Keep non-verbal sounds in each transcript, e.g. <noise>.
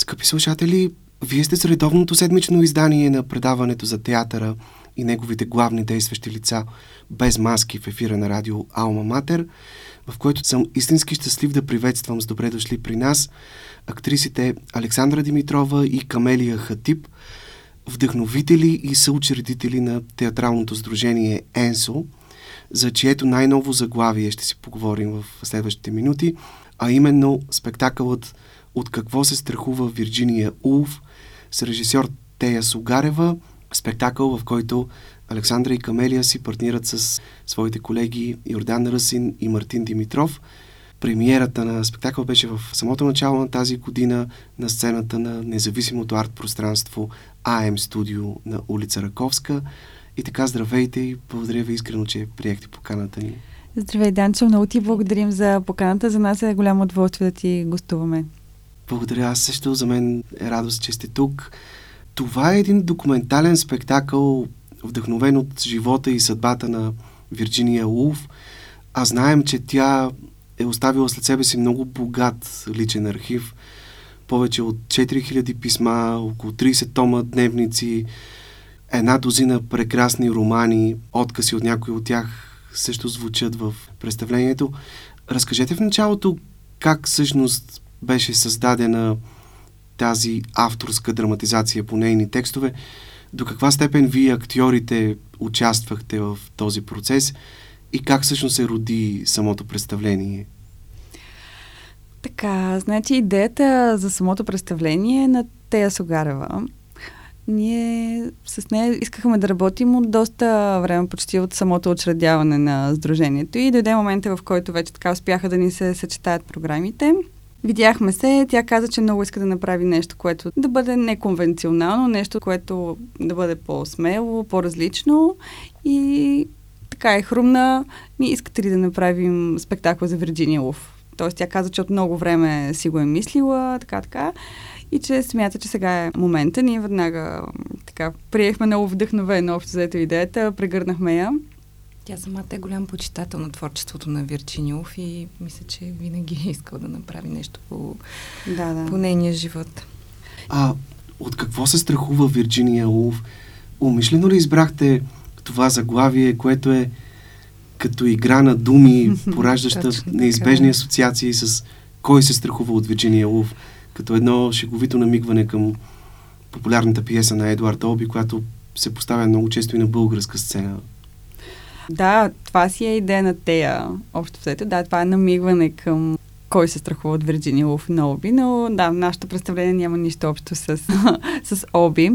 Скъпи слушатели, вие сте с редовното седмично издание на предаването за театъра и неговите главни действащи лица без маски в ефира на радио Алма Матер, в който съм истински щастлив да приветствам с добре дошли при нас актрисите Александра Димитрова и Камелия Хатип, вдъхновители и съучредители на театралното сдружение ЕНСО, за чието най-ново заглавие ще си поговорим в следващите минути, а именно спектакълът от какво се страхува Вирджиния Улф с режисьор Тея Сугарева, спектакъл, в който Александра и Камелия си партнират с своите колеги Йордан Ръсин и Мартин Димитров. Премиерата на спектакъл беше в самото начало на тази година на сцената на независимото арт-пространство АМ Студио на улица Раковска. И така, здравейте и благодаря ви искрено, че приехте поканата ни. Здравей, Данчо. Много ти благодарим за поканата. За нас е голямо удоволствие да ти гостуваме. Благодаря. Аз също за мен е радост, че сте тук. Това е един документален спектакъл, вдъхновен от живота и съдбата на Вирджиния Улф. А знаем, че тя е оставила след себе си много богат личен архив. Повече от 4000 писма, около 30 тома дневници, една дозина прекрасни романи, откази от някои от тях също звучат в представлението. Разкажете в началото как всъщност беше създадена тази авторска драматизация по нейни текстове. До каква степен вие, актьорите, участвахте в този процес и как всъщност се роди самото представление? Така, значи идеята за самото представление е на Тея Согарева. Ние с нея искахме да работим от доста време, почти от самото учредяване на Сдружението и дойде момента, в който вече така успяха да ни се съчетаят програмите. Видяхме се, тя каза, че много иска да направи нещо, което да бъде неконвенционално, нещо, което да бъде по-смело, по-различно и така е хрумна. Ние искате ли да направим спектакъл за Вирджиния Луф? Тоест тя каза, че от много време си го е мислила, така, така. И че смята, че сега е момента. Ние веднага така приехме много вдъхновено общо заето идеята, прегърнахме я. Тя самата е голям почитател на творчеството на Вирчинилов и мисля, че винаги е искал да направи нещо по, да, да. по нейния живот. А от какво се страхува Вирджиния Улф? Умишлено ли избрахте това заглавие, което е като игра на думи, <laughs> пораждаща неизбежни асоциации с кой се страхува от Вирджиния Улф, като едно шеговито намигване към популярната пиеса на Едуард Олби, която се поставя много често и на българска сцена. Да, това си е идея на тея, общо взето. Да, това е намигване към кой се страхува от Вирджиния Луф на Оби, но да, нашето представление няма нищо общо с, <laughs> с Оби.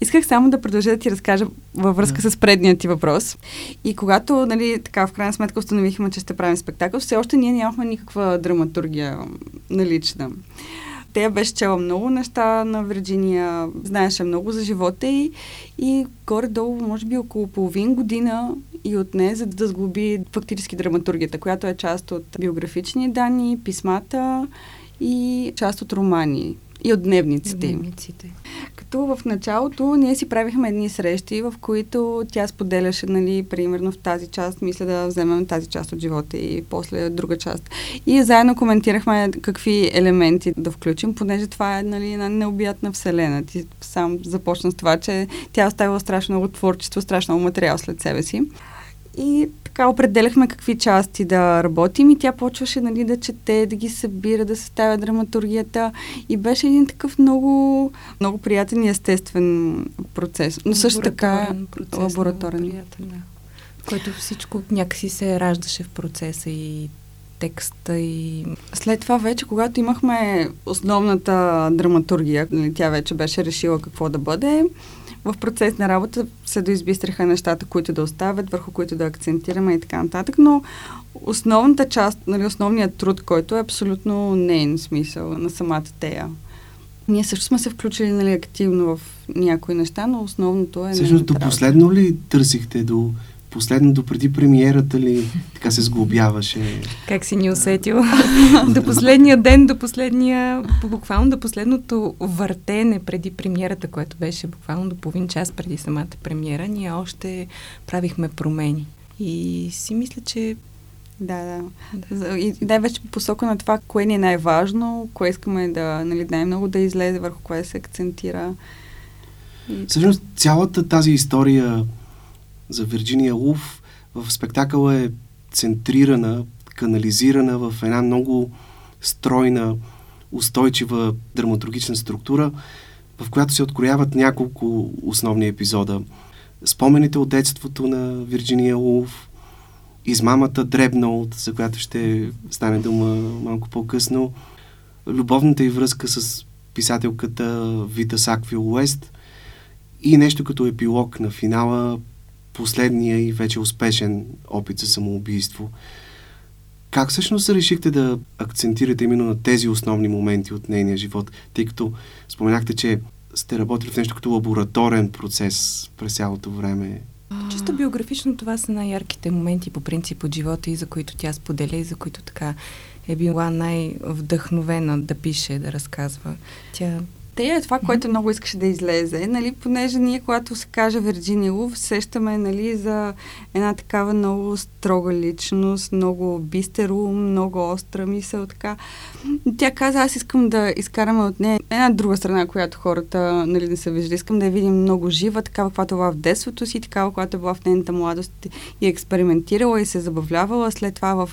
Исках само да продължа да ти разкажа във връзка с предния ти въпрос. И когато, нали, така, в крайна сметка установихме, че ще правим спектакъл, все още ние нямахме никаква драматургия налична. Тя беше чела много неща на Вирджиния, знаеше много за живота и, и горе-долу, може би около половин година и от нея, за да сглоби фактически драматургията, която е част от биографични данни, писмата и част от романи и от дневниците. дневниците. Като в началото ние си правихме едни срещи, в които тя споделяше, нали, примерно в тази част, мисля да вземем тази част от живота и после друга част. И заедно коментирахме какви елементи да включим, понеже това е нали, една необятна вселена. Ти сам започна с това, че тя оставила страшно много творчество, страшно много материал след себе си. И така определяхме какви части да работим и тя почваше нали, да чете, да ги събира, да съставя драматургията и беше един такъв много, много приятен и естествен процес. Но също така процес, лабораторен. Приятен, да. Който всичко някакси се раждаше в процеса и текста и... След това вече, когато имахме основната драматургия, нали, тя вече беше решила какво да бъде, в процес на работа се доизбистриха нещата, които да оставят, върху които да акцентираме и така нататък, но основната част, нали, основният труд, който е абсолютно нейн смисъл на самата тея. Ние също сме се включили нали, активно в някои неща, но основното е... Всъщност до последно ли търсихте до последното преди премиерата ли така се сглобяваше? Как си ни усетил? <laughs> до последния ден, до последния, буквално до последното въртене преди премиерата, което беше буквално до половин час преди самата премиера, ние още правихме промени. И си мисля, че Да, да. И най-вече по посока на това, кое ни е най-важно, кое искаме да, нали, най-много да излезе, върху кое се акцентира. И... Всъщност, цялата тази история за Вирджиния Луф в спектакъла е центрирана, канализирана в една много стройна, устойчива драматургична структура, в която се открояват няколко основни епизода. Спомените от детството на Вирджиния Луф, измамата Дребнолт, за която ще стане дума малко по-късно, любовната и връзка с писателката Вита Саквил Уест и нещо като епилог на финала, последния и вече успешен опит за самоубийство. Как всъщност решихте да акцентирате именно на тези основни моменти от нейния живот, тъй като споменахте, че сте работили в нещо като лабораторен процес през цялото време? Чисто биографично това са най-ярките моменти по принцип от живота и за които тя споделя и за които така е била най-вдъхновена да пише, да разказва. Тя те е това, което много искаше да излезе, нали, понеже ние, когато се каже Вирджиния Лув, сещаме нали, за една такава много строга личност, много бистер ум, много остра мисъл, така. Тя каза, аз искам да изкараме от нея една друга страна, която хората нали, не са виждали. Искам да я видим много жива, такава, е била в детството си, такава, която е била в нейната младост и е експериментирала и се забавлявала. След това в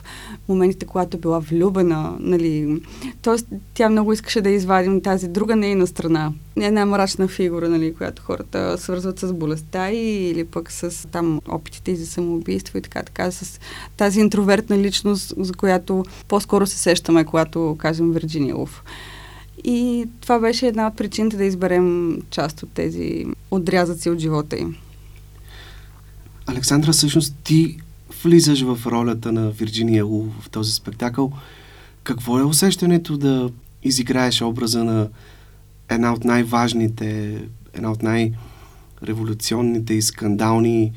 моментите, когато била влюбена, нали. Тоест, тя много искаше да извадим тази друга нейна страна. Една мрачна фигура, нали, която хората свързват с болестта и, или пък с там опитите за самоубийство и така, така, с тази интровертна личност, за която по-скоро се сещаме, когато кажем Вирджиния Луф. И това беше една от причините да изберем част от тези отрязъци от живота им. Александра, всъщност ти влизаш в ролята на Вирджиния Лу в този спектакъл. Какво е усещането да изиграеш образа на една от най-важните, една от най-революционните и скандални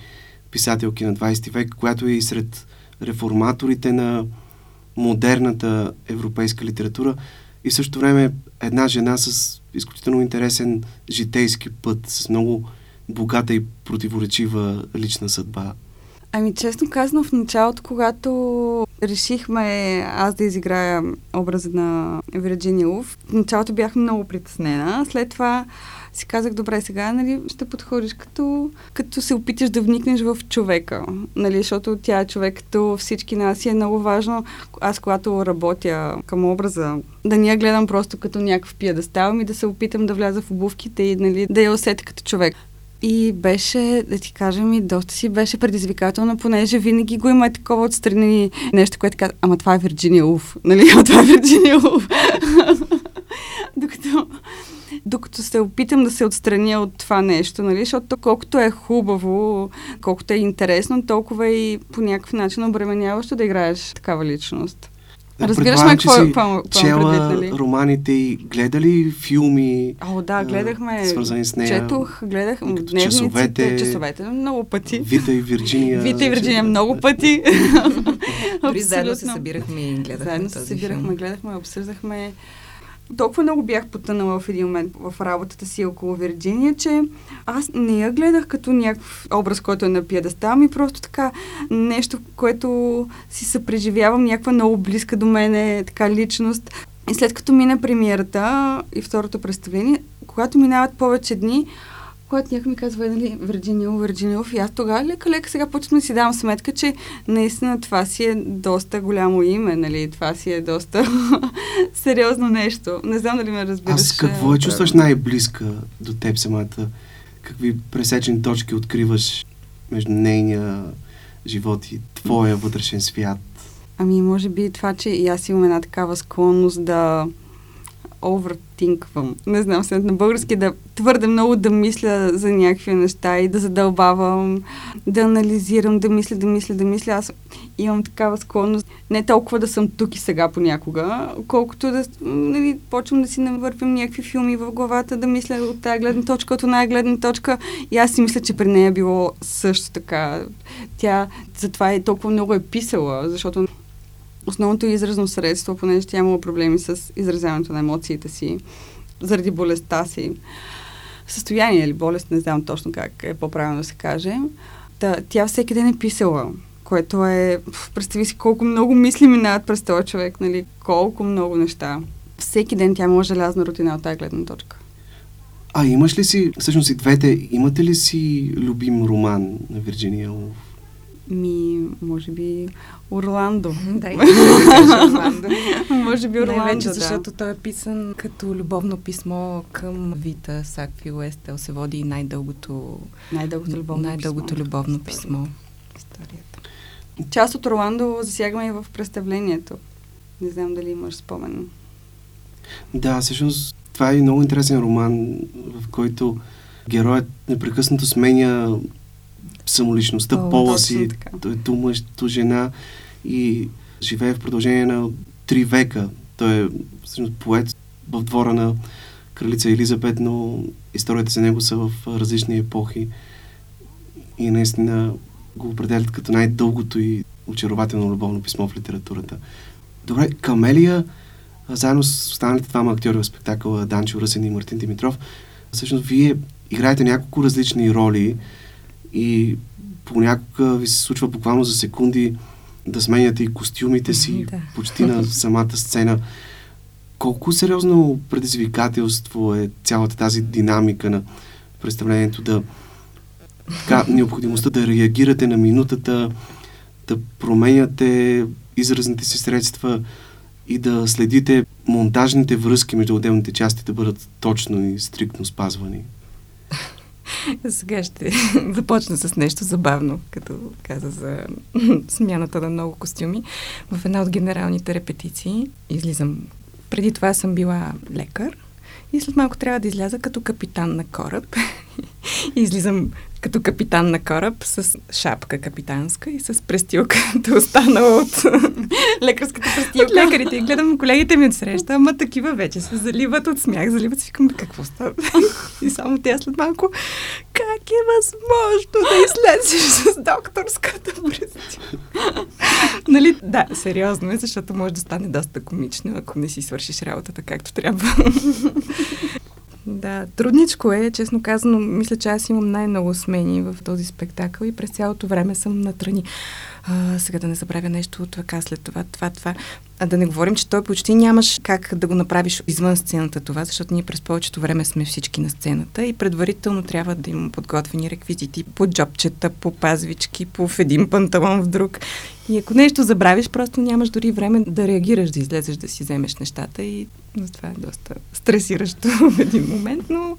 писателки на 20 век, която е и сред реформаторите на модерната европейска литература и в същото време една жена с изключително интересен житейски път, с много богата и противоречива лична съдба. Ами, честно казано, в началото, когато решихме аз да изиграя образа на Вирджиния Луф, в началото бях много притеснена. След това си казах, добре, сега нали, ще подходиш като, като се опиташ да вникнеш в човека, нали, защото тя е човек като всички нас и е много важно, аз когато работя към образа, да не я гледам просто като някакъв пиедестал, ми да се опитам да вляза в обувките и нали, да я усетя като човек. И беше, да ти кажа ми, доста си беше предизвикателно, понеже винаги го има такова отстрани нещо, което казва, ама това е Вирджиния Уф, нали? Ама <laughs> това е Вирджиния Уф. <laughs> Докато докато се опитам да се отстраня от това нещо, нали? Защото колкото е хубаво, колкото е интересно, толкова и по някакъв начин обременяващо да играеш такава личност. Разбираш ме какво е чела предвид, нали? романите и гледали филми? О, да, гледахме. Свързани с нея. Четох, гледах дневниците, часовете, часовете много пъти. Вита и Вирджиния. <laughs> Вита и Вирджиния много пъти. Дори заедно се събирахме и гледахме Заедно се събирахме, гледахме, обсъждахме толкова много бях потънала в един момент в работата си около Вирджиния, че аз не я гледах като някакъв образ, който е на пиедестал, ми просто така нещо, което си съпреживявам, някаква много близка до мене така личност. И след като мине премиерата и второто представление, когато минават повече дни, когато някой ми казва, нали, Вирджинио, Вирджиниов, и аз тогава лека-лека сега почвам да си давам сметка, че наистина това си е доста голямо име, нали, това си е доста <laughs> сериозно нещо. Не знам дали ме разбираш. Аз какво е чувстваш най-близка до теб самата? Какви пресечени точки откриваш между нейния живот и твоя вътрешен свят? Ами, може би това, че и аз имам една такава склонност да овертинквам. Не знам се на български да твърде много да мисля за някакви неща и да задълбавам, да анализирам, да мисля, да мисля, да мисля. Аз имам такава склонност не толкова да съм тук и сега понякога, колкото да нали, почвам да си навървим някакви филми в главата, да мисля от тази гледна точка, от една гледна точка. И аз си мисля, че при нея е било също така. Тя затова и толкова много е писала, защото основното изразно средство, понеже тя имала проблеми с изразяването на емоциите си, заради болестта си. Състояние или болест, не знам точно как е по-правилно да се каже. Та, тя всеки ден е писала което е... Представи си колко много мисли минават през този човек, нали? Колко много неща. Всеки ден тя може желязна рутина от тази гледна точка. А имаш ли си, всъщност и двете, имате ли си любим роман на Вирджиния Улф? Ми, може би Орландо. Да, <laughs> Орландо. може би Орландо, Най-вече, да. защото той е писан като любовно писмо към Вита Сакви Уестел. Се води и най-дългото, Най-дългото любовно най-дългото писмо. любовно писмо. в Историята. Част от Орландо засягаме и в представлението. Не знам дали имаш спомен. Да, всъщност това е много интересен роман, в който героят непрекъснато сменя самоличността, О, пола си, е ту мъж, ту жена и живее в продължение на три века. Той е всъщност поет в двора на кралица Елизабет, но историите за него са в различни епохи и наистина го определят като най-дългото и очарователно любовно писмо в литературата. Добре, Камелия, заедно с останалите двама актьори в спектакъла Данчо Ръсен и Мартин Димитров, всъщност вие играете няколко различни роли и понякога ви се случва буквално за секунди да сменяте и костюмите си Да. почти на <laughs> самата сцена. Колко сериозно предизвикателство е цялата тази динамика на представлението да така, <laughs> необходимостта да реагирате на минутата, да променяте изразните си средства и да следите монтажните връзки между отделните части да бъдат точно и стриктно спазвани. Сега ще <laughs> започна с нещо забавно, като каза за <laughs> смяната на много костюми. В една от генералните репетиции излизам. Преди това съм била лекар и след малко трябва да изляза като капитан на кораб. <laughs> И <laughs> излизам като капитан на кораб с шапка капитанска и с престилката <laughs> останала от <laughs> Лекарската от престилка. лекарите и гледам колегите ми от среща, ама такива вече се заливат от смях, заливат се, викам, «Бе, какво става? И само тя след малко, как е възможно да излезеш с докторската престилка? нали, да, сериозно е, защото може да стане доста комично, ако не си свършиш работата както трябва. Да, трудничко е, честно казано. Мисля, че аз имам най-много смени в този спектакъл и през цялото време съм натрани. А, сега да не забравя нещо от така след това, това, това. А да не говорим, че той почти нямаш как да го направиш извън сцената това, защото ние през повечето време сме всички на сцената и предварително трябва да имам подготвени реквизити по джобчета, по пазвички, по в един панталон в друг. И ако нещо забравиш, просто нямаш дори време да реагираш, да излезеш, да си вземеш нещата и това е доста стресиращо <laughs> в един момент, но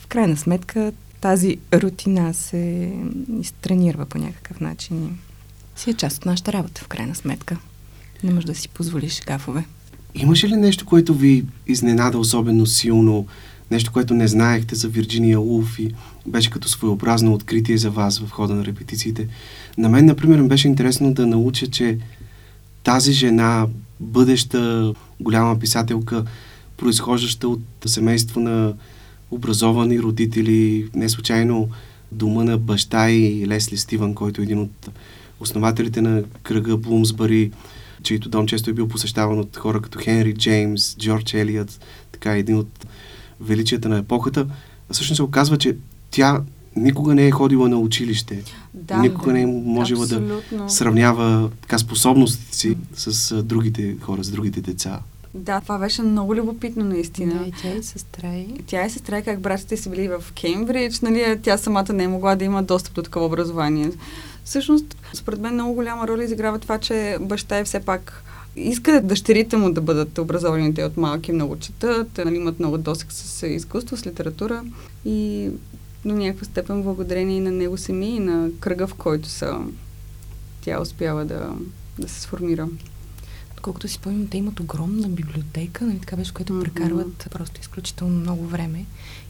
в крайна сметка тази рутина се изтренирва по някакъв начин си е част от нашата работа, в крайна сметка. Не можеш да си позволиш гафове. Имаше ли нещо, което ви изненада особено силно? Нещо, което не знаехте за Вирджиния Улф и беше като своеобразно откритие за вас в хода на репетициите? На мен, например, беше интересно да науча, че тази жена, бъдеща голяма писателка, произхождаща от семейство на образовани родители, не случайно дома на баща и Лесли Стивън, който е един от основателите на кръга Блумсбъри, чието дом често е бил посещаван от хора като Хенри Джеймс, Джордж Елият, така един от величията на епохата. Всъщност се оказва, че тя никога не е ходила на училище. Да, никога не е можела да абсолютно. сравнява така способностите си с а, другите хора, с другите деца. Да, това беше много любопитно наистина. Да, и тя и сестра и... Тя и сестра, как братята са били в Кембридж, нали, тя самата не е могла да има достъп до такова образование. Всъщност, според мен много голяма роля изиграва това, че баща е все пак иска дъщерите му да бъдат образовани, те от малки много четат, нали, имат много досек с изкуство, с литература и до някаква степен благодарение и на него сами и на кръга, в който са, тя успява да, да се сформира. Колкото си спомням, те имат огромна библиотека, нали, така беше, Мгм. прекарват просто изключително много време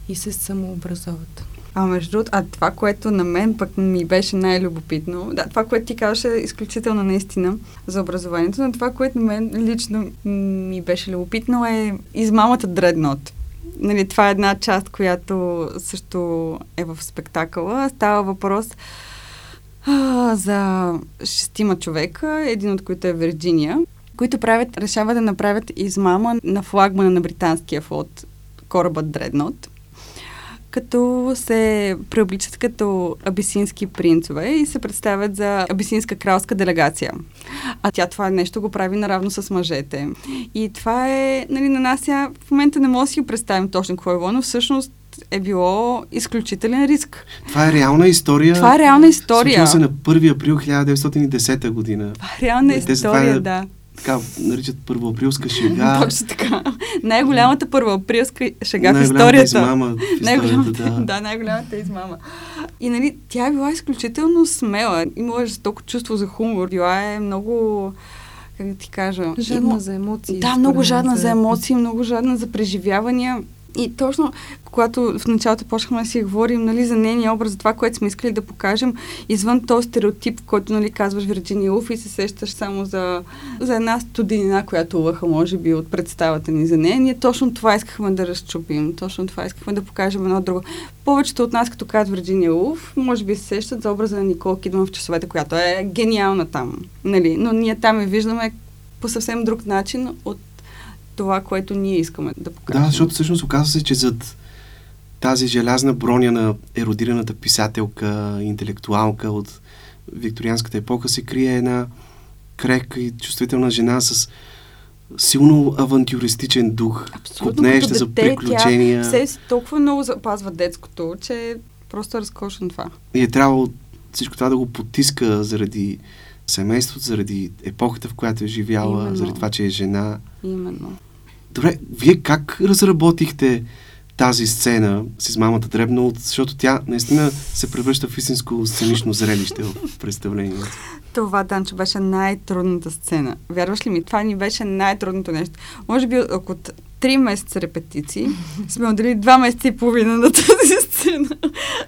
и се самообразоват. А между другото, а това, което на мен пък ми беше най-любопитно, да, това, което ти казваш е изключително наистина за образованието, но това, което на мен лично ми беше любопитно е измамата Дреднот. Нали, това е една част, която също е в спектакъла. Става въпрос а, за шестима човека, един от които е Вирджиния, които правят, решават да направят измама на флагмана на британския флот, корабът Дреднот. Като се преобличат като абисински принцове и се представят за абисинска кралска делегация. А тя това нещо го прави наравно с мъжете. И това е, нали, на нас сега в момента не може да си представим точно какво е било, но всъщност е било изключителен риск. Това е реална история. Това е реална история. Случва се на 1 април 1910 година. Това е реална Те- история, това е- да. Така наричат първоаприлска <laughs> шега. Точно така. Най-голямата първоаприлска шега в Най-голямата историята. измама в <laughs> историята, Най-голямата, да. <laughs> да, най-голямата измама. И нали, тя е била изключително смела. Имала е жестоко чувство за хумор. Била е много, как да ти кажа... Жадна има- за емоции. Да, много жадна за- за емоции, много жадна за преживявания. И точно, когато в началото почнахме да си говорим нали, за нейния образ, за това, което сме искали да покажем, извън този стереотип, който нали, казваш Вирджиния Уф и се сещаш само за, за една студенина, която лъха, може би, от представата ни за нея. Ние точно това искахме да разчупим, точно това искахме да покажем едно друго. Повечето от нас, като казват Вирджиния Уф, може би се сещат за образа на Никол Кидман в часовете, която е гениална там. Нали? Но ние там я виждаме по съвсем друг начин от това, което ние искаме да покажем. Да, защото всъщност оказва се, че зад тази желязна броня на еродираната писателка, интелектуалка от викторианската епоха се крие една крехка и чувствителна жена с силно авантюристичен дух, Абсолютно купнееща като за приключения. Тя все толкова много запазва детското, че е просто разкошно това. И е трябвало всичко това да го потиска заради семейството, заради епохата, в която е живяла, Именно. заради това, че е жена. Именно. Добре, вие как разработихте тази сцена с измамата дребно, от- защото тя наистина се превръща в истинско сценично зрелище в представлението. Това, Данчо, беше най-трудната сцена. Вярваш ли ми? Това ни беше най-трудното нещо. Може би ако от три месеца репетиции сме отделили два месеца и половина на тази сцена.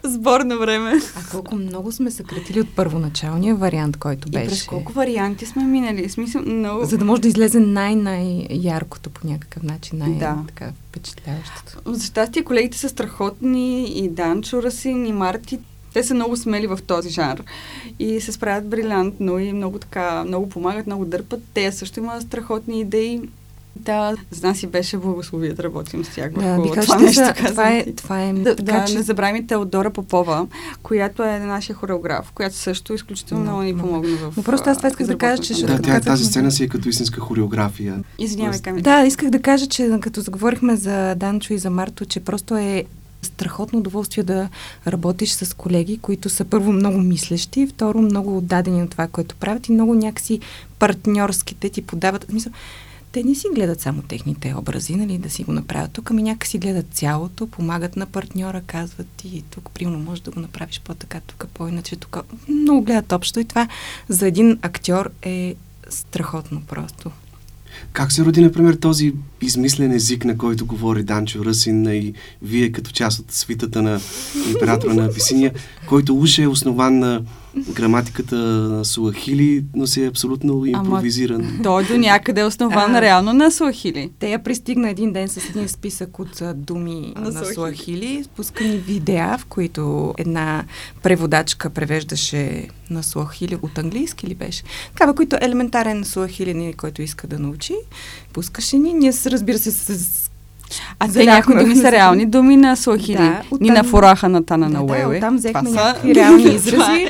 Сборно време. А колко много сме съкратили от първоначалния вариант, който И беше. през колко варианти сме минали? Смисъл, много... За да може да излезе най-най-яркото по някакъв начин, Да. най-така впечатляващото. За щастие, колегите са страхотни и Данчо Расин, и Марти. Те са много смели в този жанр и се справят брилянтно и много така, много помагат, много дърпат. Те също имат страхотни идеи. Да, за нас и беше благословие да работим с тях Да, върху би това нещо. казвам това, е, това е Да, така, да че не забравяме и Теодора Попова, която е нашия хореограф, която също изключително Много ни помогна в Но просто аз това исках да кажа, че Да, тя, тази сцена си е като истинска хореография. Извинявай, Тоест- Ками. Да, исках да кажа, че като заговорихме за Данчо и за Марто, че просто е страхотно удоволствие да работиш с колеги, които са първо много мислещи, второ много отдадени на това, което правят и много някакси партньорски те ти подават. Смисъл, те не си гледат само техните образи, нали, да си го направят тук, ами някакси гледат цялото, помагат на партньора, казват ти тук, примерно, можеш да го направиш по-така, тук по-иначе, тук. Много гледат общо и това за един актьор е страхотно просто. Как се роди, например, този измислен език, на който говори Данчо Ръсин и вие като част от свитата на императора на Абисиния, който уж е основан на граматиката на Суахили, но си е абсолютно импровизиран. Той до някъде е основан А. реално на Суахили. Те я пристигна един ден с един списък от думи На на, суахили. суахили, спускани видеа, в които една преводачка превеждаше на суахили от английски ли беше. Такава, които елементарен суахилин, който иска да научи, пускаше ни. Ние, разбира се, с... А те някои думи в- са реални думи на Суахили. Да, Ни на фораха на Тана на Да, да, Уеле. оттам взехме Това са- някакви реални изрази.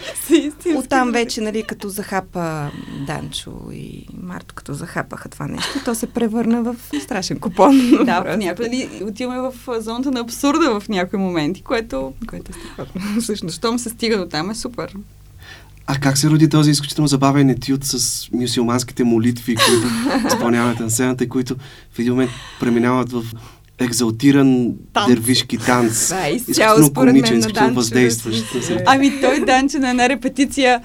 Оттам вече, нали, като захапа Данчо и Марто, като захапаха това нещо, то се превърна в страшен купон. <laughs> Да, Просто. някой, нали, отиваме в зоната на абсурда в някои моменти, което, Което е страхотно. <laughs> всъщност, щом се стига до там е супер. А как се роди този изключително забавен етюд с мюсюлманските молитви, които <laughs> изпълнявате на сцената и които в един момент преминават в екзалтиран Танц. дервишки танц. Да, изцяло според мен на Данчо въздействащ. Ами той Данче на една репетиция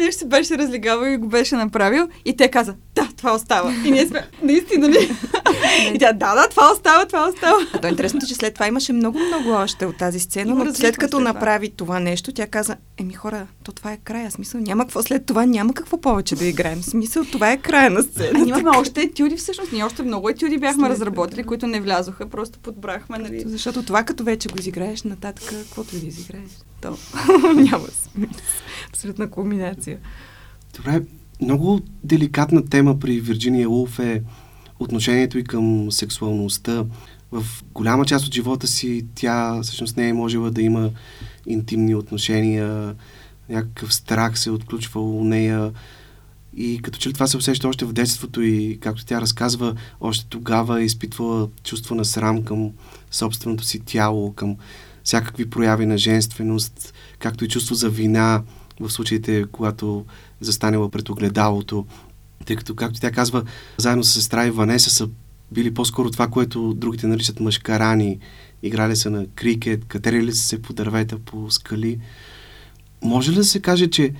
нещо се беше разлигавал и го беше направил и те каза, да, това остава. И ние сме, наистина ли? и <laughs> тя, да, да, това остава, това остава. А то е интересното, че след това имаше много-много още от тази сцена, но след като след това. направи това нещо, тя каза, еми хора, то това е края. Смисъл, няма какво след това, няма какво повече да играем. Смисъл, това е края на А сцената. ние имахме още етюди, всъщност. Ние още много етюди бяхме След- разработили, които не влязоха, просто подбрахме, нали. Защото това като вече го изиграеш, нататък, каквото и да изиграеш, то <laughs> няма смисъл. Абсолютна кулминация. Добре, много деликатна тема при Вирджиния Улф е отношението и към сексуалността. в голяма част от живота си тя всъщност не е можела да има интимни отношения, някакъв страх се е отключвал у нея и като че ли това се усеща още в детството и както тя разказва, още тогава е изпитвала чувство на срам към собственото си тяло, към всякакви прояви на женственост, както и чувство за вина в случаите, когато застанела пред огледалото. Тъй като, както тя казва, заедно с сестра и Ванеса са били по-скоро това, което другите наричат мъжкарани. Играли са на крикет, катерили са се по дървета, по скали. Може ли да се каже, че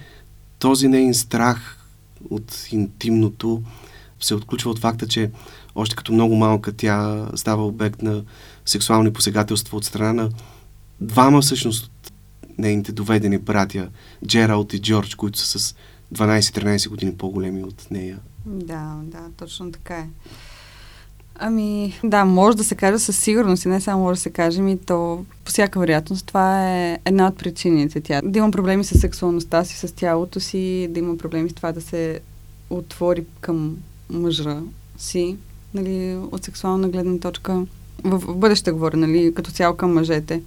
този нейн страх от интимното се отключва от факта, че още като много малка тя става обект на сексуални посегателства от страна на двама всъщност от нейните доведени братя, Джералд и Джордж, които са с 12-13 години по-големи от нея. Да, да, точно така е. Ами, да, може да се каже със сигурност и не само може да се каже, ми то по всяка вероятност това е една от причините тя. Да има проблеми с сексуалността си, с тялото си, да има проблеми с това да се отвори към мъжа си, нали, от сексуална гледна точка. В, в бъдеще говоря, нали, като цяло към мъжете.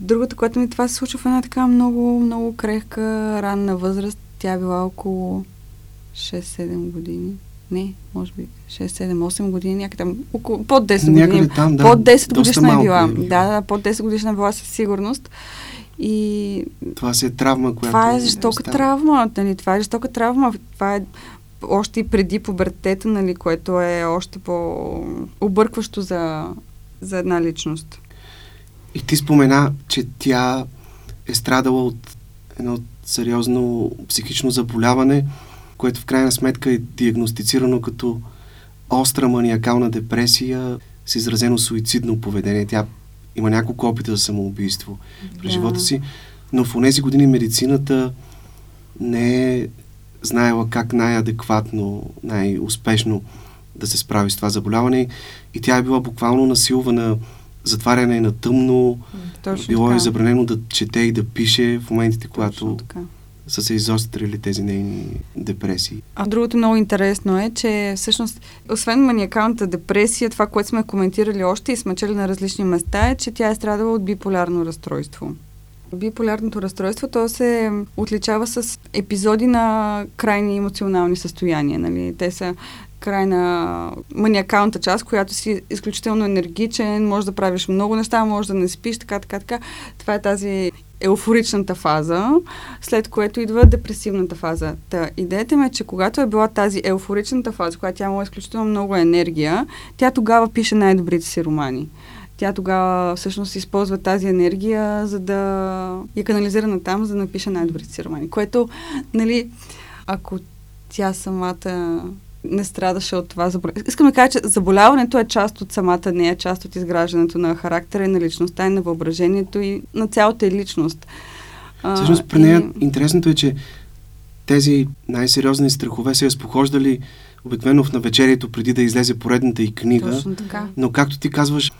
Другото, което ми това се случва в една така много, много крехка, ранна възраст. Тя е била около 6-7 години. Не, може би 6-7-8 години, някъде там, около, под 10 Някъде години. там, да. под 10 годишна е била. Е. Да, да, под 10 годишна е била със сигурност. И Това си е травма, която... това е жестока остава. травма, нали? Това е жестока травма. Това е още и преди пубертета, нали, което е още по-объркващо за, за една личност. И ти спомена, че тя е страдала от едно сериозно психично заболяване, което в крайна сметка е диагностицирано като остра маниакална депресия с изразено суицидно поведение. Тя има няколко опита за самоубийство през Да. живота си, но в тези години медицината не е знаела как най-адекватно, най-успешно да се справи с това заболяване и тя е била буквално насилвана затваряне на тъмно, Точно било така. е забранено да чете и да пише в моментите, когато са се изострили тези нейни депресии. А другото много интересно е, че всъщност, освен маниакалната депресия, това, което сме коментирали още и сме чели на различни места, е, че тя е страдала от биполярно разстройство. Биполярното разстройство, то се отличава с епизоди на крайни емоционални състояния. Нали? Те са крайна маниакалната част, която си изключително енергичен, може да правиш много неща, може да не спиш, така, така, така. Това е тази еуфоричната фаза, след което идва депресивната фаза. Та, идеята ми е, че когато е била тази еуфоричната фаза, която тя има изключително много енергия, тя тогава пише най-добрите си романи. Тя тогава всъщност използва тази енергия, за да я канализира на там, за да напише най-добрите си романи. Което, нали, ако тя самата не страдаше от това заболяване. Искам да кажа, че заболяването е част от самата нея, част от изграждането на характера и на личността и на въображението и на цялата личност. Всъщност при нея и- интересното е, че тези най-сериозни страхове се разпохождали обикновено в навечерието преди да излезе поредната и книга. Точно така. Но както ти казваш,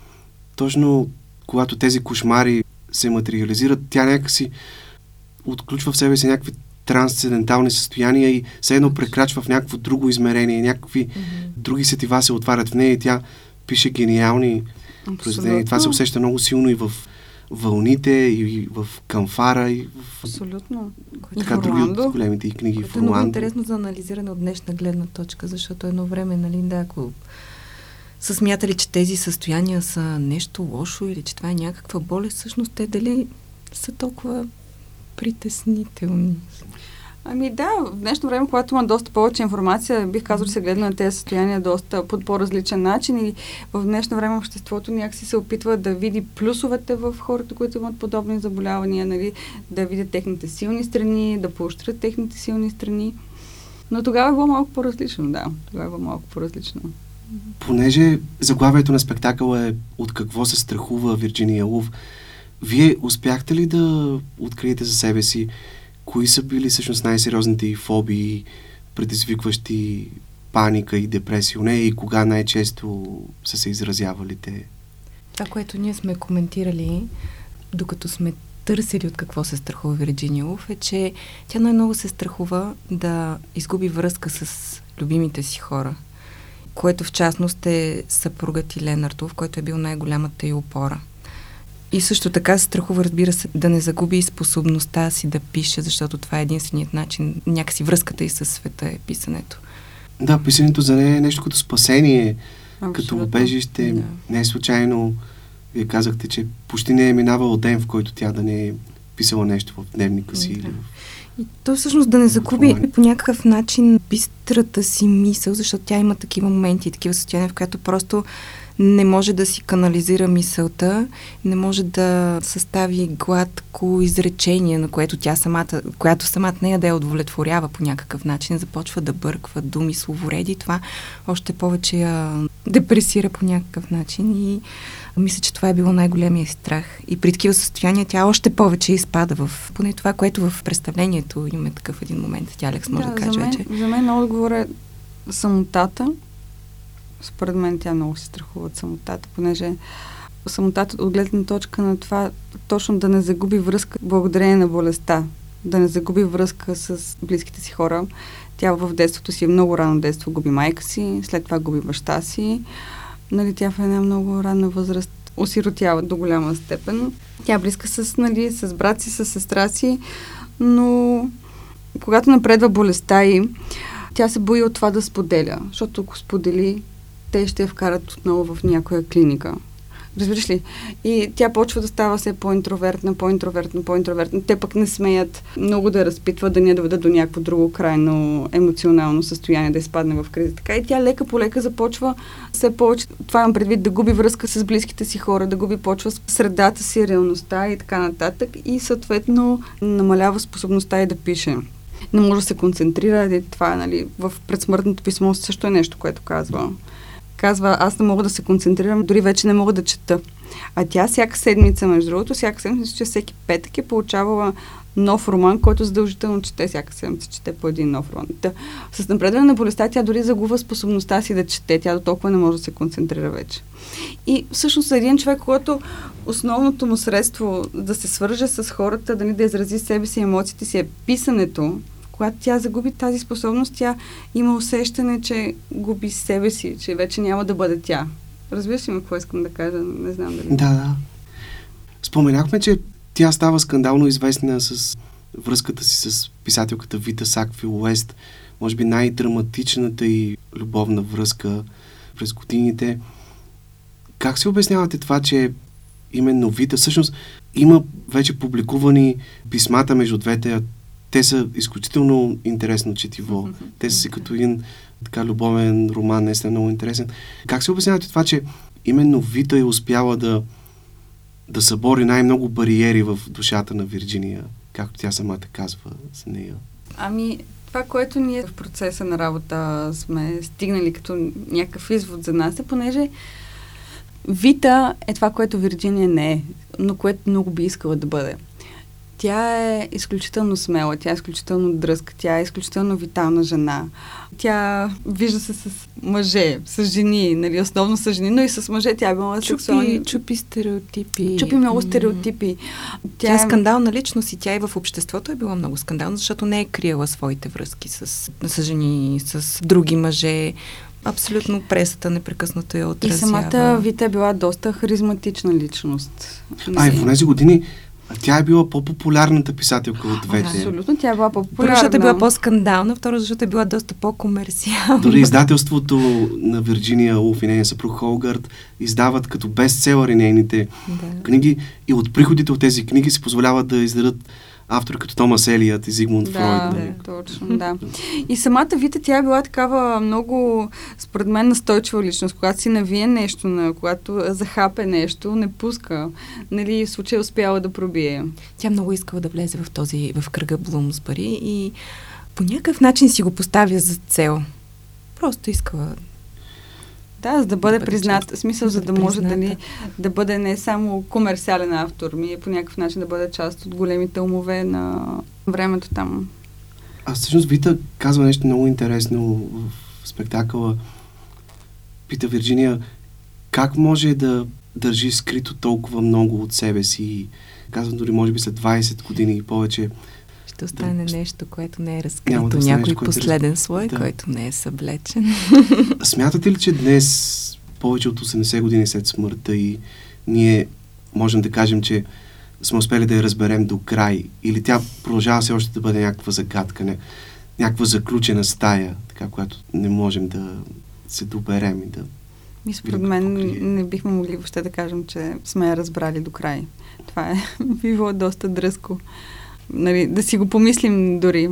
точно когато тези кошмари се материализират, тя някакси отключва в себе си някакви трансцендентални състояния и все едно прекрачва в някакво друго измерение, някакви други сетива се отварят в нея и тя пише гениални произведения. Това се усеща много силно и в вълните, и в камфара, и в Абсолютно. така в други Орландо. от големите и книги Което е много интересно за анализиране от днешна гледна точка, защото едно време, нали, да, ако са смятали, че тези състояния са нещо лошо или че това е някаква болест, всъщност те дали са толкова притеснителни. Ами да, в днешно време, когато има доста повече информация, бих казал, че се гледа на тези състояния доста по по-различен начин и в днешно време обществото някакси се опитва да види плюсовете в хората, които имат подобни заболявания, нали, да видят техните силни страни, да поощрят техните силни страни. Но тогава е било малко по-различно, да. Тогава е било малко по-различно. Понеже заглавието на спектакъла е От какво се страхува Вирджиния Лув, вие успяхте ли да откриете за себе си кои са били всъщност най-сериозните фобии, предизвикващи паника и депресия у нея и кога най-често са се изразявали те? Това, което ние сме коментирали, докато сме търсили от какво се страхува Вирджиния Луф, е, че тя най-много се страхува да изгуби връзка с любимите си хора. което в частност е съпругът и Ленартов, който е бил най-голямата и опора. И също така се страхува, разбира се, да не загуби способността си да пише, защото това е единственият начин, някакси връзката и със света е писането. Да, писането за нея е нещо като спасение, Абсолютно. като убежище. Да. Не е случайно. Вие казахте, че почти не е минавал ден, в който тя да не е писала нещо в дневника си. Да. Или и то всъщност да не загуби по някакъв начин бистрата си мисъл, защото тя има такива моменти такива състояния, в която просто не може да си канализира мисълта, не може да състави гладко изречение, на което тя самата, която самата нея да я удовлетворява по някакъв начин, започва да бърква думи, словореди, това още повече я депресира по някакъв начин и мисля, че това е било най-големия страх. И при такива състояния тя още повече изпада в поне това, което в представлението има такъв един момент. Тя Алекс може да, да каже за мен, вече. За мен отговор е самотата. Според мен тя много се страхува от самотата, понеже самотата от гледна точка на това точно да не загуби връзка благодарение на болестта, да не загуби връзка с близките си хора. Тя в детството си, много рано детство, губи майка си, след това губи баща си нали, тя в една много ранна възраст осиротява до голяма степен. Тя е близка с, нали, с брат си, с сестра си, но когато напредва болестта и тя се бои от това да споделя, защото ако сподели, те ще я вкарат отново в някоя клиника. Разбираш ли? И тя почва да става все по-интровертна, по-интровертна, по-интровертна. Те пък не смеят много да разпитват, да ни доведат до някакво друго крайно емоционално състояние, да изпадне в криза. Така и тя лека по лека започва все повече, това имам предвид, да губи връзка с близките си хора, да губи почва с средата си, реалността и така нататък. И съответно намалява способността и да пише не може да се концентрира. И това, нали, в предсмъртното писмо също е нещо, което казва казва, аз не мога да се концентрирам, дори вече не мога да чета. А тя всяка седмица, между другото, всяка седмица, че всеки петък е получавала нов роман, който задължително чете всяка седмица, чете по един нов роман. Да, с напредване на болестта тя дори загубва способността си да чете, тя до толкова не може да се концентрира вече. И всъщност един човек, който основното му средство да се свърже с хората, да не да изрази себе си, емоциите си е писането, когато тя загуби тази способност, тя има усещане, че губи себе си, че вече няма да бъде тя. Разбираш ли ме какво искам да кажа? Не знам дали. Да, да. Споменахме, че тя става скандално известна с връзката си с писателката Вита Сакфил Уест. Може би най-драматичната и любовна връзка през годините. Как се обяснявате това, че именно Вита, всъщност има вече публикувани писмата между двете те са изключително интересно четиво. Те са си като един така любовен роман, не е много интересен. Как се обяснявате това, че именно Вита е успяла да, да събори най-много бариери в душата на Вирджиния, както тя самата казва за нея? Ами, това, което ние в процеса на работа сме стигнали като някакъв извод за нас е, понеже Вита е това, което Вирджиния не е, но което много би искала да бъде. Тя е изключително смела, тя е изключително дръзка, тя е изключително витална жена. Тя вижда се с мъже, с жени, нали, основно с жени, но и с мъже тя е била сексуална. Чупи стереотипи. Чупи много стереотипи. Тя, тя е скандална личност и тя и в обществото е била много скандална, защото не е криела своите връзки с, с жени, с други мъже. Абсолютно пресата непрекъснато я отразява. И самата Вита е била доста харизматична личност. А и в тези години тя е била по-популярната писателка от двете. Абсолютно, тя е била по-популярна. Първо, защото е била по-скандална, второ, защото е била доста по-комерциална. Дори издателството на Вирджиния Улф и нейния съпруг Холгард издават като бестселъри нейните да. книги и от приходите от тези книги си позволяват да издадат автори като Томас Елият и Зигмунд да, Фройд. Да, нали? точно, да. И самата Вита, тя е била такава много, според мен, настойчива личност. Когато си навие нещо, на, когато захапе нещо, не пуска. Нали, в случай е успяла да пробие. Тя много искала да влезе в този, в кръга Блумсбари и по някакъв начин си го поставя за цел. Просто искала да, за да бъде да признат. В смисъл, за да, да може да, да бъде не само комерциален автор, ми по някакъв начин да бъде част от големите умове на времето там. А всъщност Вита казва нещо много интересно в спектакъла. Пита Вирджиния, как може да държи скрито толкова много от себе си? Казвам дори, може би след 20 години и повече. Ще остане да. нещо, което не е разкрито. Да Някой нещо, последен е... слой, да. който не е съблечен. Смятате ли, че днес, повече от 80 години след смъртта и ние можем да кажем, че сме успели да я разберем до край или тя продължава все още да бъде някаква загадка, не, някаква заключена стая, така, която не можем да се доберем и да и според мен не бихме могли въобще да кажем, че сме я разбрали до край. Това е <laughs> било доста дръзко. Нали, да си го помислим дори.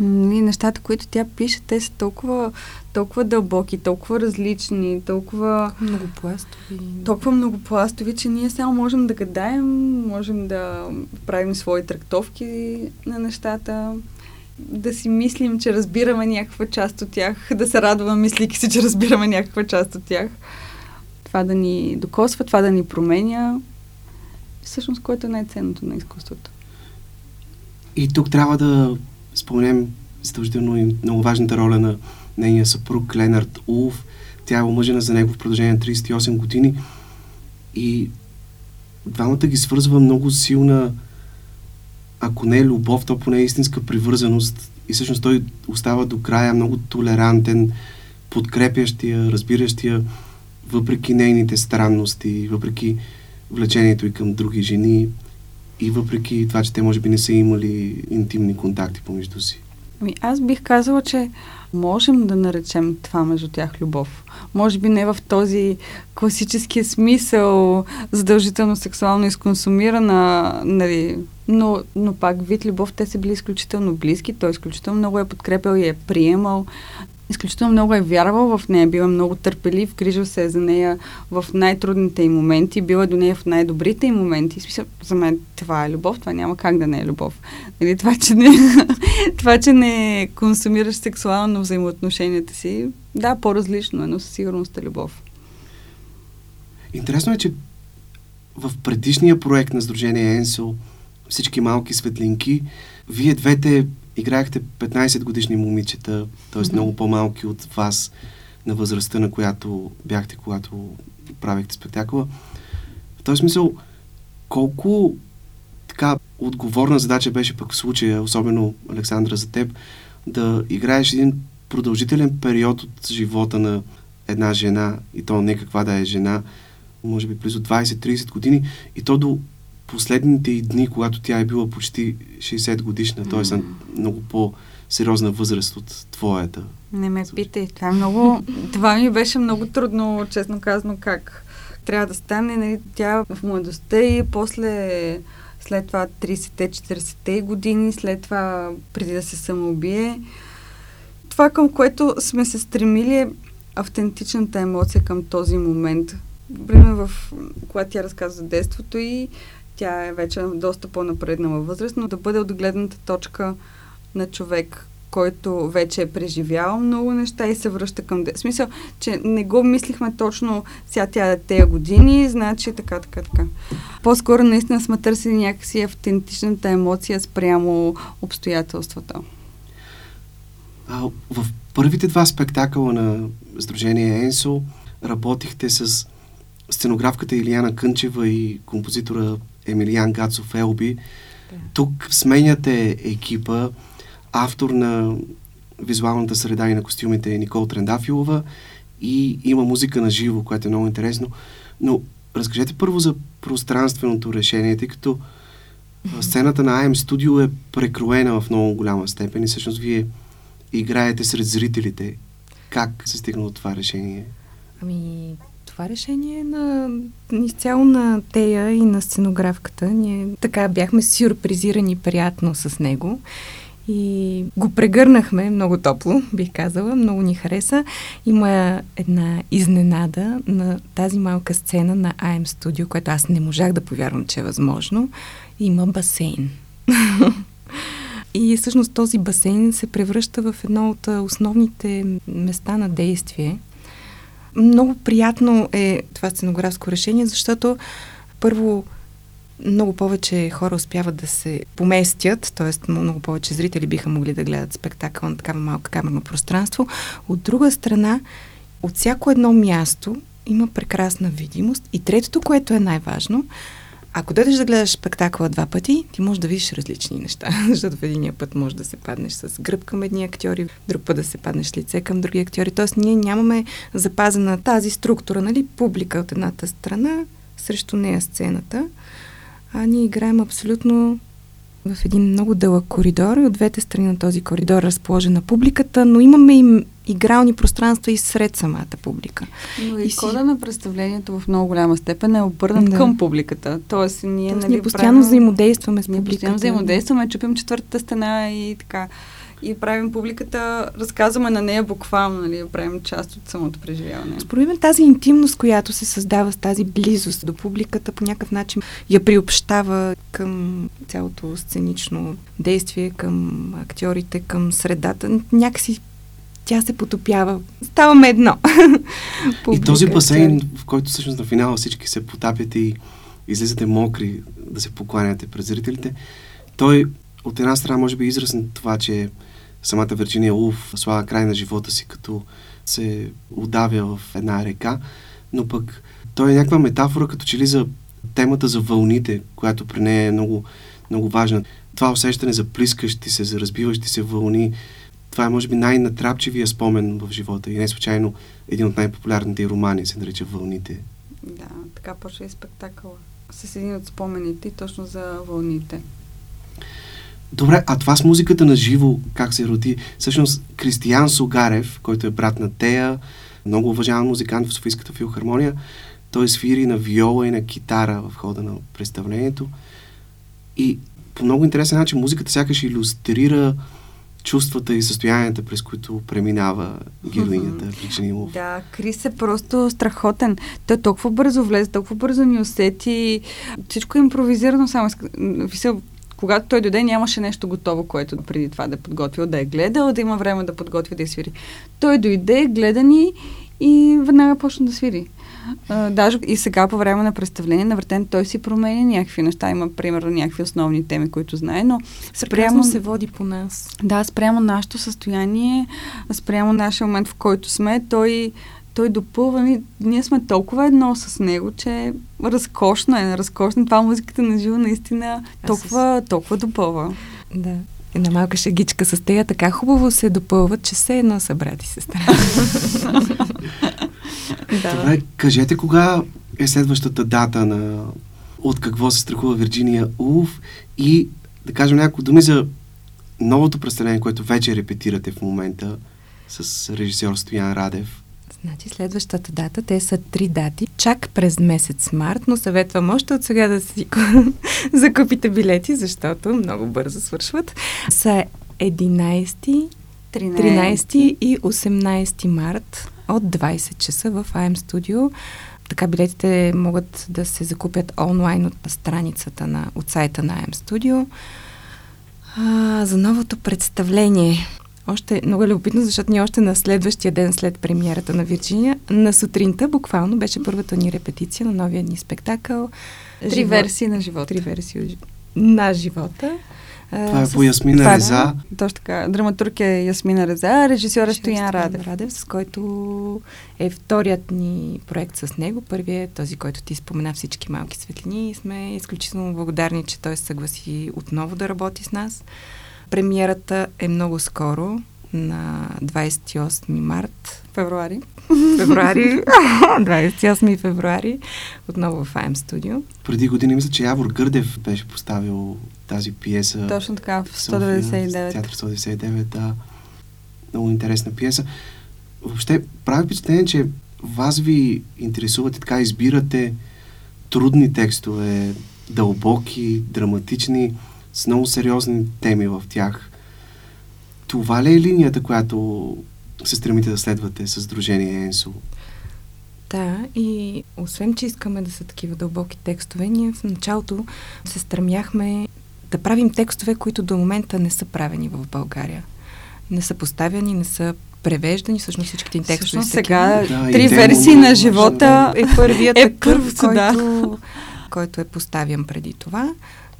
Нали, нещата, които тя пише, те са толкова, толкова дълбоки, толкова различни, толкова... Многопластови. Толкова многопластови, че ние само можем да гадаем, можем да правим свои трактовки на нещата да си мислим, че разбираме някаква част от тях, да се радваме, мислики си, че разбираме някаква част от тях. Това да ни докосва, това да ни променя. Всъщност, което е най-ценното на изкуството. И тук трябва да споменем задължително и много важната роля на нейния съпруг Ленард Улф. Тя е омъжена за него в продължение на 38 години. И двамата ги свързва много силна ако не е любов, то поне истинска привързаност. И всъщност той остава до края много толерантен, подкрепящия, разбиращия, въпреки нейните странности, въпреки влечението и към други жени и въпреки това, че те може би не са имали интимни контакти помежду си. Ами аз бих казала, че можем да наречем това между тях любов. Може би не в този класически смисъл, задължително сексуално изконсумирана, нали, но, но пак вид любов, те са били изключително близки, той изключително много е подкрепил и е приемал. Изключително много е вярвал в нея, бил е много търпелив, грижил се за нея в най-трудните и моменти, бил е до нея в най-добрите и моменти. Смисъл, за мен това е любов, това няма как да не е любов. Нали, това, че не, <laughs> това, че не консумираш сексуално взаимоотношенията си, да, по-различно е, но със сигурност е любов. Интересно е, че в предишния проект на Сдружение Енсо всички малки светлинки. Вие двете играехте 15 годишни момичета, т.е. Mm-hmm. много по-малки от вас на възрастта, на която бяхте, когато правихте спектакъла. В този смисъл, колко така отговорна задача беше пък в случая, особено Александра за теб, да играеш един продължителен период от живота на една жена, и то не каква да е жена, може би близо 20-30 години, и то до последните и дни, когато тя е била почти 60 годишна, т.е. на много по-сериозна възраст от твоята. Не ме питай. Това, е много, това ми беше много трудно, честно казано, как трябва да стане. Нали, тя в младостта и после след това 30-те, 40-те години, след това преди да се самоубие. Това, към което сме се стремили е автентичната емоция към този момент. Време в когато тя разказва за детството и тя е вече доста по-напреднала възраст, но да бъде от гледната точка на човек, който вече е преживял много неща и се връща към... В смисъл, че не го мислихме точно сега тя е тези години, значи така, така, така. По-скоро наистина сме търсили някакси автентичната емоция спрямо обстоятелствата. А, в първите два спектакъла на Сдружение Енсо работихте с сценографката Илияна Кънчева и композитора Емилиан Гацов Елби. Да. Тук сменяте екипа. Автор на визуалната среда и на костюмите е Никол Трендафилова и има музика на живо, което е много интересно. Но разкажете първо за пространственото решение, тъй като сцената на AM Studio е прекроена в много голяма степен и всъщност вие играете сред зрителите. Как се стигнало това решение? Ами, това решение на изцяло на Тея и на сценографката. Ние така бяхме сюрпризирани приятно с него и го прегърнахме много топло, бих казала. Много ни хареса. Има една изненада на тази малка сцена на AM Studio, което аз не можах да повярвам, че е възможно. Има басейн. <laughs> И всъщност този басейн се превръща в едно от основните места на действие – много приятно е това сценографско решение, защото първо много повече хора успяват да се поместят, т.е. много повече зрители биха могли да гледат спектакъл на такава малка камерно пространство. От друга страна, от всяко едно място има прекрасна видимост. И третото, което е най-важно, ако дойдеш да гледаш спектакъла два пъти, ти можеш да видиш различни неща, <laughs> защото в единия път може да се паднеш с гръб към едни актьори, друг път да се паднеш лице към други актьори. Тоест ние нямаме запазена тази структура, нали, публика от едната страна, срещу нея сцената, а ние играем абсолютно в един много дълъг коридор и от двете страни на този коридор е разположена публиката, но имаме и игрални пространства и сред самата публика. Но и, и кода си... на представлението в много голяма степен е обърнат да. към публиката. Тоест, ние, Тоест, нали, ние постоянно правим... взаимодействаме с публиката. Ние постоянно взаимодействаме, чупим четвъртата стена и така и правим публиката, разказваме на нея буквално, нали, правим част от самото преживяване. Според мен тази интимност, която се създава с тази близост до публиката, по някакъв начин я приобщава към цялото сценично действие, към актьорите, към средата. Някакси тя се потопява. Ставаме едно. <laughs> и този басейн, в който всъщност на финала всички се потапяте и излизате мокри да се покланяте пред зрителите, той от една страна може би е израз на това, че самата Вирджиния Улф слага край на живота си, като се удавя в една река, но пък той е някаква метафора, като че ли за темата за вълните, която при нея е много, много важна. Това усещане за плискащи се, за разбиващи се вълни, това е може би най-натрапчивия спомен в живота и не случайно един от най-популярните романи се нарича Вълните. Да, така почва и спектакъла. С един от спомените точно за вълните. Добре, а това с музиката на живо, как се роди? Всъщност, Кристиян Сугарев, който е брат на Тея, много уважаван музикант в Софийската филхармония, той свири на виола и на китара в хода на представлението. И по много интересен начин музиката сякаш иллюстрира чувствата и състоянията, през които преминава героинята Вирджиния Да, Крис е просто страхотен. Той толкова бързо влезе, толкова бързо ни усети. Всичко е импровизирано само. Висел, когато той дойде, нямаше нещо готово, което преди това да е подготвил, да е гледал, да има време да подготви да я свири. Той дойде, гледа ни и веднага почна да свири. А, даже и сега по време на представление на въртен той си променя някакви неща. Има, примерно, някакви основни теми, които знае, но спрямо... се води по нас. Да, спрямо нашето състояние, спрямо нашия момент, в който сме, той той допълва, ние сме толкова едно с него, че разкошно е, разкошно. Това музиката на живо наистина толкова, с... толкова допълва. Да. Една малка шегичка с тея така хубаво се допълват, че все едно са брати и сестра. <laughs> да. Добре, кажете кога е следващата дата на от какво се страхува Вирджиния Улф и да кажем няколко думи за новото представление, което вече репетирате в момента с режисьор Стоян Радев. Значи следващата дата, те са три дати, чак през месец март, но съветвам още от сега да си <laughs> закупите билети, защото много бързо свършват. Са 11, 13, 13 и 18 март от 20 часа в AM Studio. Така билетите могат да се закупят онлайн от страницата на, от сайта на AM Studio. А, за новото представление. Още много е любопитно, защото ние още на следващия ден след премиерата на Вирджиния, на сутринта буквално беше първата ни репетиция на новия ни спектакъл. Три живот, версии на живота. Три версии на живота. Това е по Ясмина това, Реза. Да, точно така. Драматург е Ясмина Реза, режисьор е Стоян Радев. Радев, с който е вторият ни проект с него. Първият е този, който ти спомена всички малки светлини и сме изключително благодарни, че той се съгласи отново да работи с нас. Премиерата е много скоро, на 28 март. Февруари. Февруари. <laughs> <laughs> 28 февруари. Отново в АМ Студио. Преди години мисля, че Явор Гърдев беше поставил тази пиеса. Точно така, в 199. Театър 199, да. Много интересна пиеса. Въобще, прави впечатление, че вас ви интересувате, така избирате трудни текстове, дълбоки, драматични, с много сериозни теми в тях. Това ли е линията, която се стремите да следвате с Дружение ЕНСО? Да, и освен, че искаме да са такива дълбоки текстове, ние в началото се стремяхме да правим текстове, които до момента не са правени в България. Не са поставяни, не са превеждани, всъщност всичките им текстове всъщност сега да, три версии на живота е първият е такъв, който, да. който е поставен преди това.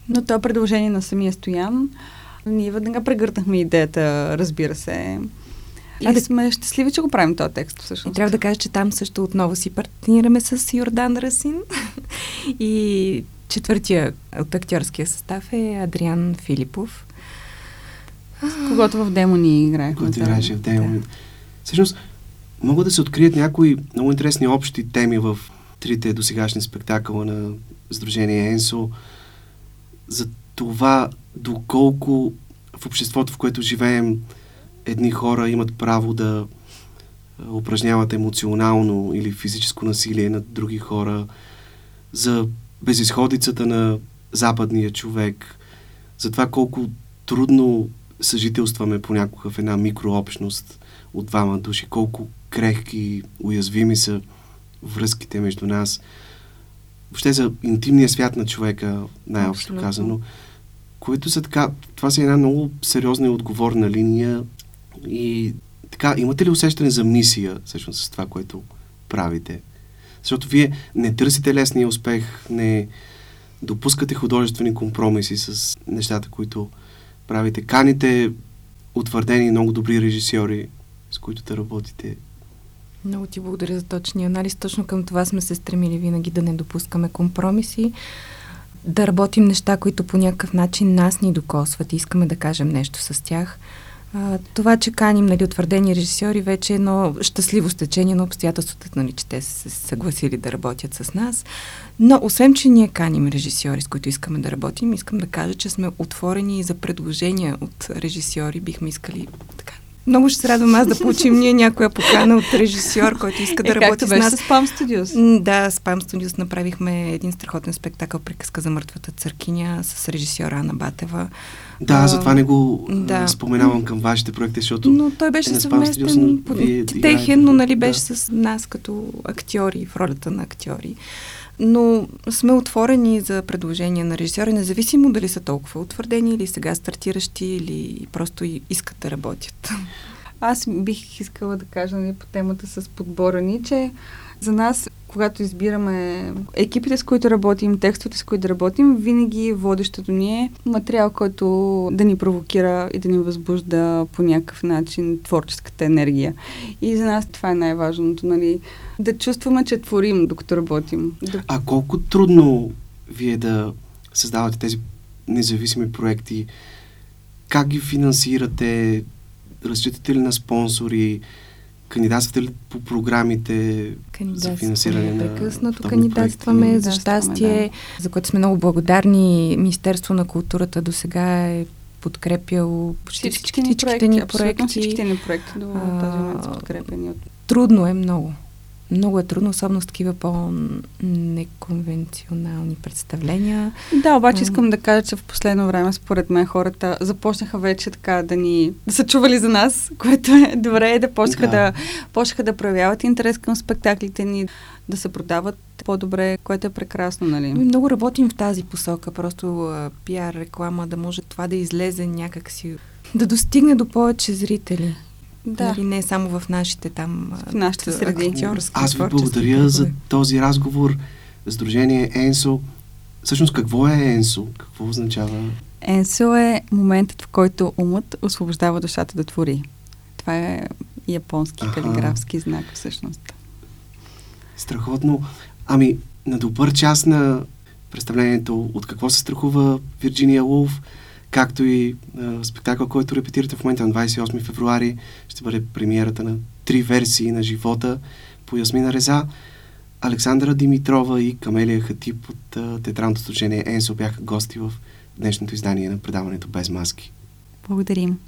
Но това предложение на самия Стоян, ние веднага прегърнахме идеята, разбира се. И а, сме щастливи, че го правим този текст, всъщност. И трябва да кажа, че там също отново си партнираме с Йордан Расин. <laughs> и Четвъртия от актьорския състав е Адриан Филипов. С когото в демони играехме. Който играеше в демони. Да. Всъщност, могат да се открият някои много интересни общи теми в трите досегашни спектакъла на Сдружение Енсо за това доколко в обществото, в което живеем, едни хора имат право да упражняват емоционално или физическо насилие над други хора, за безисходицата на западния човек, за това колко трудно съжителстваме понякога в една микрообщност от двама души, колко крехки уязвими са връзките между нас. Въобще за интимния свят на човека, най-общо Абсолютно. казано, които са така, това са една много сериозна и отговорна линия и така, имате ли усещане за мисия, всъщност, с това, което правите? Защото вие не търсите лесния успех, не допускате художествени компромиси с нещата, които правите. Каните утвърдени много добри режисьори, с които да работите. Много ти благодаря за точния анализ. Точно към това сме се стремили винаги да не допускаме компромиси, да работим неща, които по някакъв начин нас ни докосват и искаме да кажем нещо с тях. А, това, че каним нали, утвърдени режисьори, вече е едно щастливо стечение на обстоятелствата, нали, че те са се съгласили да работят с нас. Но, освен, че ние каним режисьори, с които искаме да работим, искам да кажа, че сме отворени за предложения от режисьори. Бихме искали така много ще се радвам аз да получим ние някоя покана от режисьор, който иска да е, работи с нас. с Spam Studios? Да, с Spam Studios направихме един страхотен спектакъл Приказка за мъртвата църкиня с режисьора Ана Батева. Да, а, затова не го да. споменавам към вашите проекти, защото... Но той беше е съвместен, техен, но нали беше да. с нас като актьори, в ролята на актьори но сме отворени за предложения на режисьори, независимо дали са толкова утвърдени или сега стартиращи или просто искат да работят. Аз бих искала да кажа нали, по темата с подбора ни, че за нас, когато избираме екипите, с които работим, текстовете, с които работим, винаги водещото ни е материал, който да ни провокира и да ни възбужда по някакъв начин творческата енергия. И за нас това е най-важното, нали? Да чувстваме, че творим, докато работим. А колко трудно вие да създавате тези независими проекти? Как ги финансирате? Разчитате ли на спонсори? Кандидатствате ли по програмите за финансиране на Прекъснато кандидатстваме, за щастие, да. за което сме много благодарни. Министерство на културата до сега е подкрепял почти всички, всички всичките ни проекти. Всичките ни проекти до този момент са подкрепени. Трудно е много много е трудно, особено с такива по-неконвенционални представления. Да, обаче искам да кажа, че в последно време, според мен, хората започнаха вече така да ни да са чували за нас, което е добре, да почнаха да. да, почнаха да проявяват интерес към спектаклите ни, да се продават по-добре, което е прекрасно, нали? Много работим в тази посока, просто пиар, реклама, да може това да излезе някакси, да достигне до повече зрители. Да. Нали, не само в нашите там в нашите среди. Аз ви благодаря за този разговор. Сдружение Енсо. Всъщност какво е Енсо? Какво означава? Енсо е моментът, в който умът освобождава душата да твори. Това е японски Аха. калиграфски знак всъщност. Страхотно. Ами, на добър час на представлението от какво се страхува Вирджиния Лулф, както и а, спектакъл, който репетирате в момента на 28 февруари. Ще бъде премиерата на три версии на живота по Ясмина Реза. Александра Димитрова и Камелия Хатип от а, театралното служение ЕНСО бяха гости в днешното издание на предаването Без маски. Благодарим.